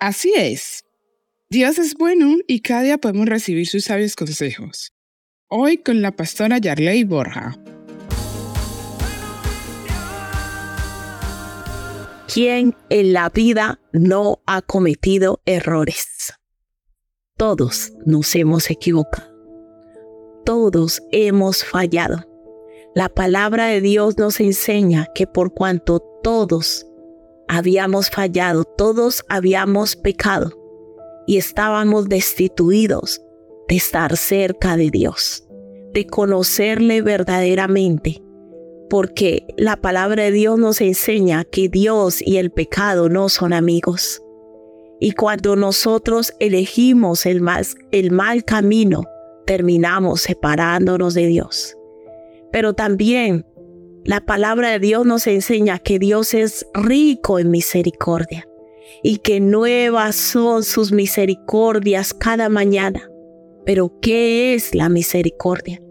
Así es. Dios es bueno y cada día podemos recibir sus sabios consejos. Hoy con la pastora Yarley Borja. ¿Quién en la vida no ha cometido errores? Todos nos hemos equivocado. Todos hemos fallado. La palabra de Dios nos enseña que por cuanto todos habíamos fallado, todos habíamos pecado y estábamos destituidos de estar cerca de Dios, de conocerle verdaderamente, porque la palabra de Dios nos enseña que Dios y el pecado no son amigos. Y cuando nosotros elegimos el mal, el mal camino, terminamos separándonos de Dios. Pero también la palabra de Dios nos enseña que Dios es rico en misericordia y que nuevas son sus misericordias cada mañana. Pero ¿qué es la misericordia?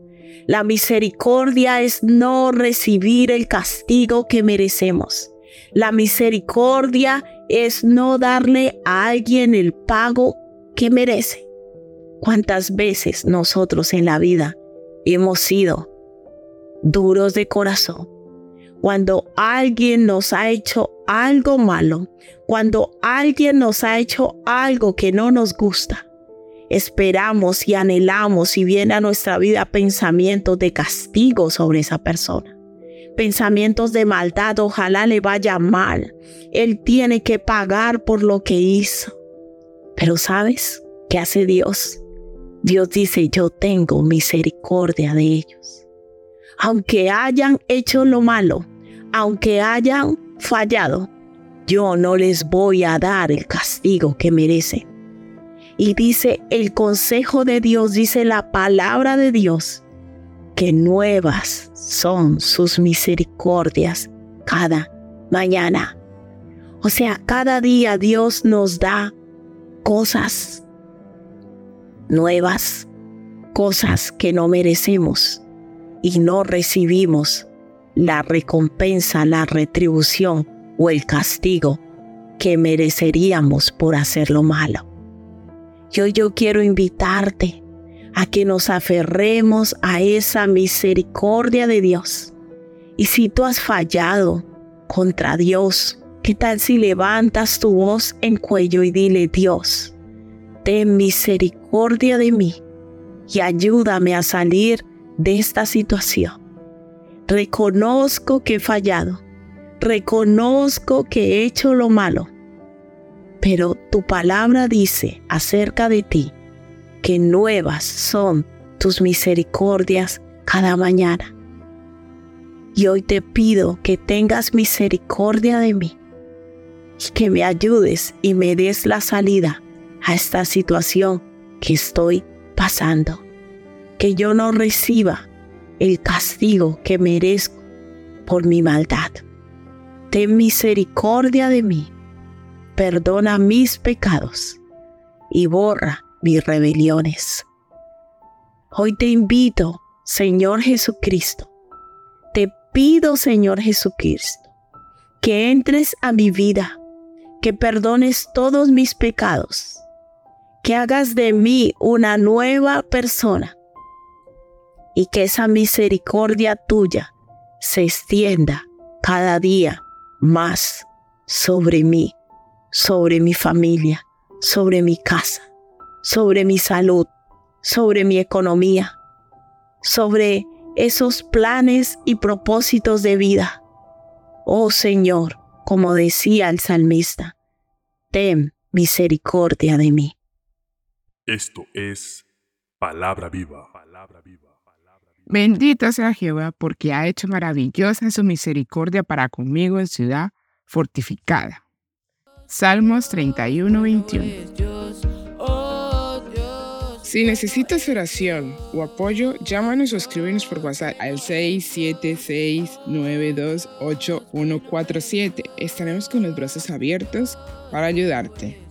La misericordia es no recibir el castigo que merecemos. La misericordia es no darle a alguien el pago que merece. ¿Cuántas veces nosotros en la vida hemos sido duros de corazón. Cuando alguien nos ha hecho algo malo, cuando alguien nos ha hecho algo que no nos gusta, esperamos y anhelamos y viene a nuestra vida pensamientos de castigo sobre esa persona. Pensamientos de maldad, ojalá le vaya mal. Él tiene que pagar por lo que hizo. Pero ¿sabes qué hace Dios? Dios dice, yo tengo misericordia de ellos aunque hayan hecho lo malo, aunque hayan fallado, yo no les voy a dar el castigo que merecen. Y dice el consejo de Dios, dice la palabra de Dios, que nuevas son sus misericordias cada mañana. O sea, cada día Dios nos da cosas nuevas, cosas que no merecemos y no recibimos la recompensa, la retribución o el castigo que mereceríamos por hacer lo malo. Yo, yo quiero invitarte a que nos aferremos a esa misericordia de Dios. Y si tú has fallado contra Dios, ¿qué tal si levantas tu voz en cuello y dile, Dios, ten misericordia de mí y ayúdame a salir de esta situación. Reconozco que he fallado. Reconozco que he hecho lo malo. Pero tu palabra dice acerca de ti que nuevas son tus misericordias cada mañana. Y hoy te pido que tengas misericordia de mí y que me ayudes y me des la salida a esta situación que estoy pasando que yo no reciba el castigo que merezco por mi maldad. Ten misericordia de mí, perdona mis pecados y borra mis rebeliones. Hoy te invito, Señor Jesucristo, te pido, Señor Jesucristo, que entres a mi vida, que perdones todos mis pecados, que hagas de mí una nueva persona y que esa misericordia tuya se extienda cada día más sobre mí, sobre mi familia, sobre mi casa, sobre mi salud, sobre mi economía, sobre esos planes y propósitos de vida. Oh Señor, como decía el salmista, ten misericordia de mí. Esto es palabra viva. Palabra viva. Bendito sea Jehová, porque ha hecho maravillosa su misericordia para conmigo en ciudad fortificada. Salmos 31, 21. Si necesitas oración o apoyo, llámanos o escríbenos por WhatsApp al 676928147. Estaremos con los brazos abiertos para ayudarte.